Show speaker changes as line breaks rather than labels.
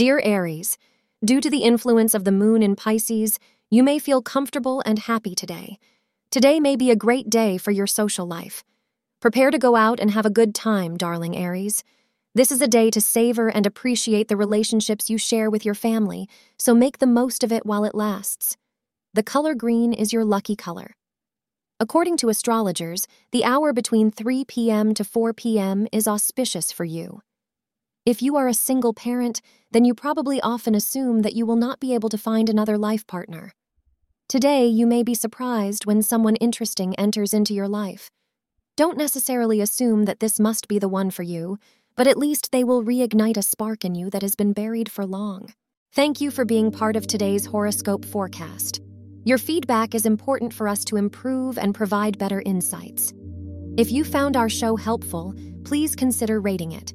Dear Aries, due to the influence of the moon in Pisces, you may feel comfortable and happy today. Today may be a great day for your social life. Prepare to go out and have a good time, darling Aries. This is a day to savor and appreciate the relationships you share with your family, so make the most of it while it lasts. The color green is your lucky color. According to astrologers, the hour between 3 p.m. to 4 p.m. is auspicious for you. If you are a single parent, then you probably often assume that you will not be able to find another life partner. Today, you may be surprised when someone interesting enters into your life. Don't necessarily assume that this must be the one for you, but at least they will reignite a spark in you that has been buried for long. Thank you for being part of today's horoscope forecast. Your feedback is important for us to improve and provide better insights. If you found our show helpful, please consider rating it.